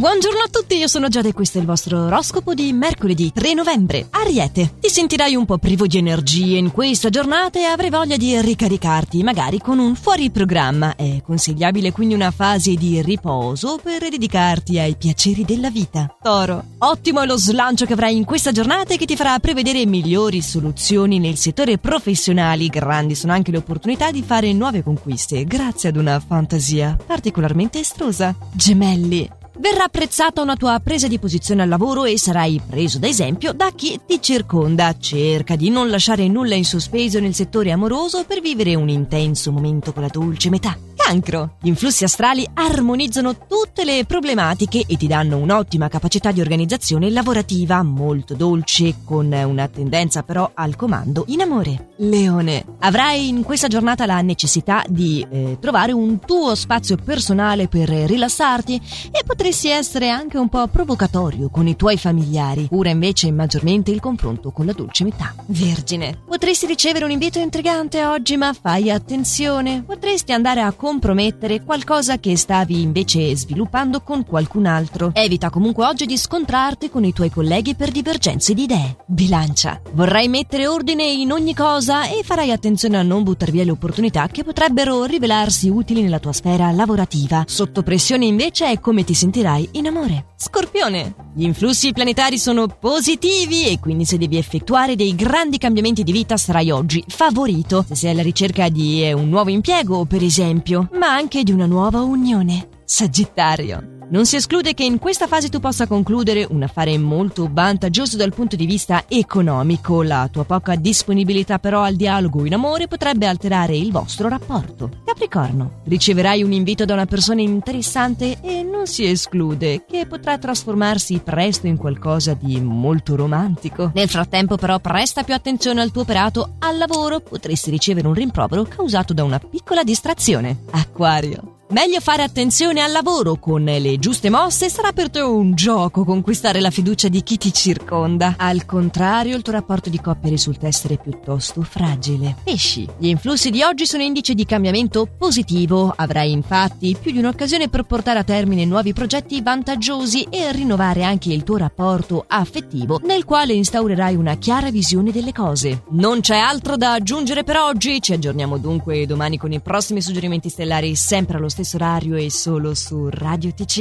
Buongiorno a tutti, io sono Giada e questo è il vostro oroscopo di mercoledì 3 novembre. Ariete, ti sentirai un po' privo di energie in questa giornata e avrai voglia di ricaricarti, magari con un fuori programma. È consigliabile quindi una fase di riposo per dedicarti ai piaceri della vita. Toro, ottimo è lo slancio che avrai in questa giornata e che ti farà prevedere migliori soluzioni nel settore professionale. Grandi sono anche le opportunità di fare nuove conquiste grazie ad una fantasia particolarmente estrosa. Gemelli, Verrà apprezzata una tua presa di posizione al lavoro e sarai preso da esempio da chi ti circonda. Cerca di non lasciare nulla in sospeso nel settore amoroso per vivere un intenso momento con la dolce metà cancro. Gli influssi astrali armonizzano tutte le problematiche e ti danno un'ottima capacità di organizzazione lavorativa, molto dolce, con una tendenza però al comando in amore. Leone, avrai in questa giornata la necessità di eh, trovare un tuo spazio personale per rilassarti e potresti essere anche un po' provocatorio con i tuoi familiari. Cura invece maggiormente il confronto con la dolce metà. Vergine, potresti ricevere un invito intrigante oggi, ma fai attenzione. Potresti andare a compromettere qualcosa che stavi invece sviluppando con qualcun altro. Evita comunque oggi di scontrarti con i tuoi colleghi per divergenze di idee. Bilancia. Vorrai mettere ordine in ogni cosa e farai attenzione a non buttare via le opportunità che potrebbero rivelarsi utili nella tua sfera lavorativa. Sotto pressione invece è come ti sentirai in amore. Scorpione. Gli influssi planetari sono positivi e quindi se devi effettuare dei grandi cambiamenti di vita sarai oggi favorito. Se sei alla ricerca di un nuovo impiego, per esempio, ma anche di una nuova unione. Sagittario. Non si esclude che in questa fase tu possa concludere un affare molto vantaggioso dal punto di vista economico. La tua poca disponibilità però al dialogo in amore potrebbe alterare il vostro rapporto. Capricorno, riceverai un invito da una persona interessante e non si esclude che potrà trasformarsi presto in qualcosa di molto romantico. Nel frattempo però presta più attenzione al tuo operato al lavoro, potresti ricevere un rimprovero causato da una piccola distrazione. Acquario. Meglio fare attenzione al lavoro, con le giuste mosse sarà per te un gioco conquistare la fiducia di chi ti circonda. Al contrario, il tuo rapporto di coppia risulta essere piuttosto fragile. Pesci, gli influssi di oggi sono indice di cambiamento positivo. Avrai infatti più di un'occasione per portare a termine nuovi progetti vantaggiosi e rinnovare anche il tuo rapporto affettivo, nel quale instaurerai una chiara visione delle cose. Non c'è altro da aggiungere per oggi, ci aggiorniamo dunque domani con i prossimi suggerimenti stellari sempre allo stesso orario e solo su Radio TC.